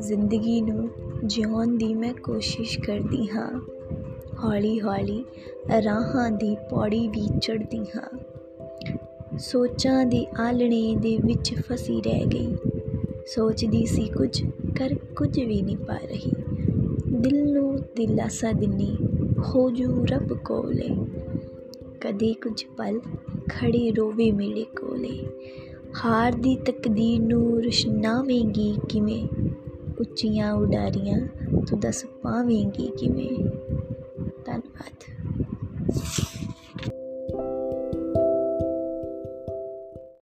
ਜ਼ਿੰਦਗੀ ਨੂੰ ਜਿਉਣ ਦੀ ਮੈਂ ਕੋਸ਼ਿਸ਼ ਕਰਦੀ ਹਾਂ। ਹੌਲੀ ਹੌਲੀ ਰਾਹਾਂ ਦੀ ਪੌੜੀ ਵੀ ਚੜ੍ਹਦੀ ਹਾਂ। ਸੋਚਾਂ ਦੇ ਆਲਣੇ ਦੇ ਵਿੱਚ ਫਸੀ ਰਹਿ ਗਈ। ਸੋਚਦੀ ਸੀ ਕੁਝ ਕਰ ਕੁਝ ਵੀ ਨਹੀਂ ਪਾ ਰਹੀ। ਦਿਲ ਨੂੰ ਦਿਲਾਸਾ ਦਿੰਨੀ ਹੋ ਜੂ ਰੱਬ ਕੋਲੇ ਕਦੇ ਕੁਝ ਪਲ ਖੜੇ ਰੋਵੇ ਮੇਰੇ ਕੋਲੇ। ਹਾਰ ਦੀ ਤਕਦੀਰ ਨੂੰ ਰੁਸ਼ਨਾਵੇਂਗੀ ਕਿਵੇਂ? ਉੱਚੀਆਂ ਉਡਾਰੀਆਂ ਤੂੰ ਦੱਸ ਪਾਵੇਂਗੀ ਕਿਵੇਂ? ਧੰਨਵਾਦ